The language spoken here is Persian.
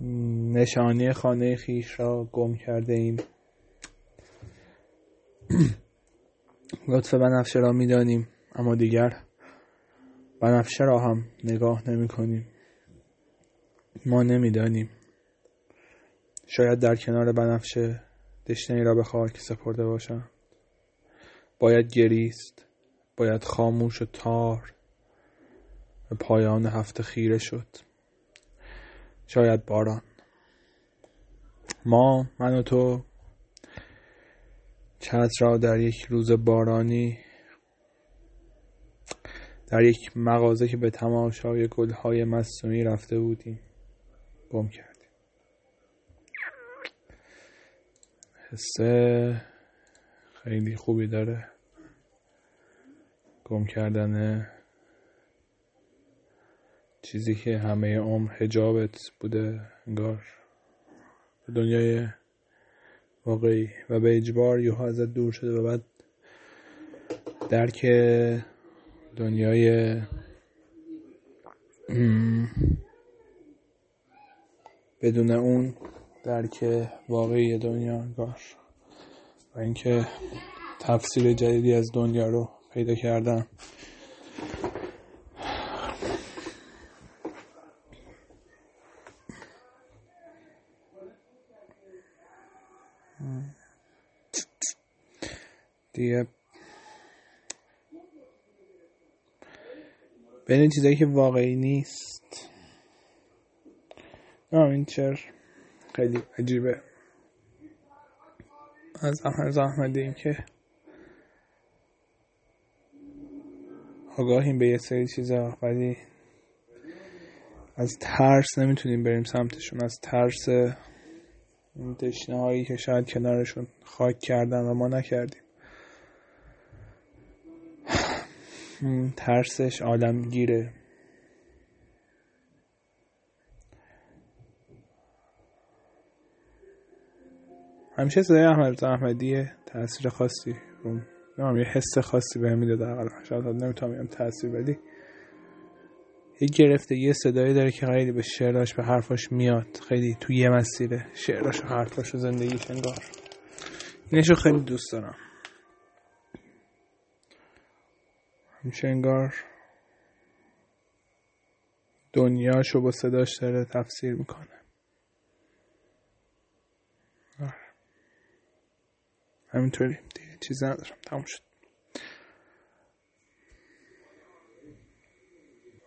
نشانی خانه خیش را گم کرده ایم لطف بنفشه را می‌دانیم اما دیگر بنفشه را هم نگاه نمی کنیم ما نمی‌دانیم. شاید در کنار بنفشه دشنه را به خاک سپرده باشند. باید گریست باید خاموش و تار به پایان هفته خیره شد. شاید باران. ما من و تو چتر را در یک روز بارانی در یک مغازه که به تماشای گلهای مصنوعی رفته بودیم گم کردیم. حسه خیلی خوبی داره. گم کردن چیزی که همه عمر هجابت بوده انگار. به دنیای واقعی. و به اجبار یوها ازت دور شده و بعد درک دنیای بدون اون درک واقعی دنیا انگار. و اینکه تفسیر جدیدی از دنیا رو پیدا کردم. دیگه. بین چیزایی که واقعی نیست. این چر خیلی عجیبه. از احمد احمدی این که آگاهیم به یه سری چیزا ولی از ترس نمی‌تونیم بریم سمتشون. از ترس این تشنه هایی که شاید کنارشون خاک کردن و ما نکردیم. ترسش آدمگیره همیشه صدای احمد احمدی تاثیر خاصی رو یه حس خاصی به میده در شاید نمی‌تونم تاثیر بدی یه گرفته یه صدایی داره که خیلی به شعراش به حرفاش میاد. خیلی توی یه مسیره. شعراش و حرفاش و زندگیش انگار. اینشو خیلی دوست دارم. همیشه انگار دنیاشو با صداش داره تفسیر می‌کنه. آره. همینطوری. دیگه چیز ندارم. تموم شد.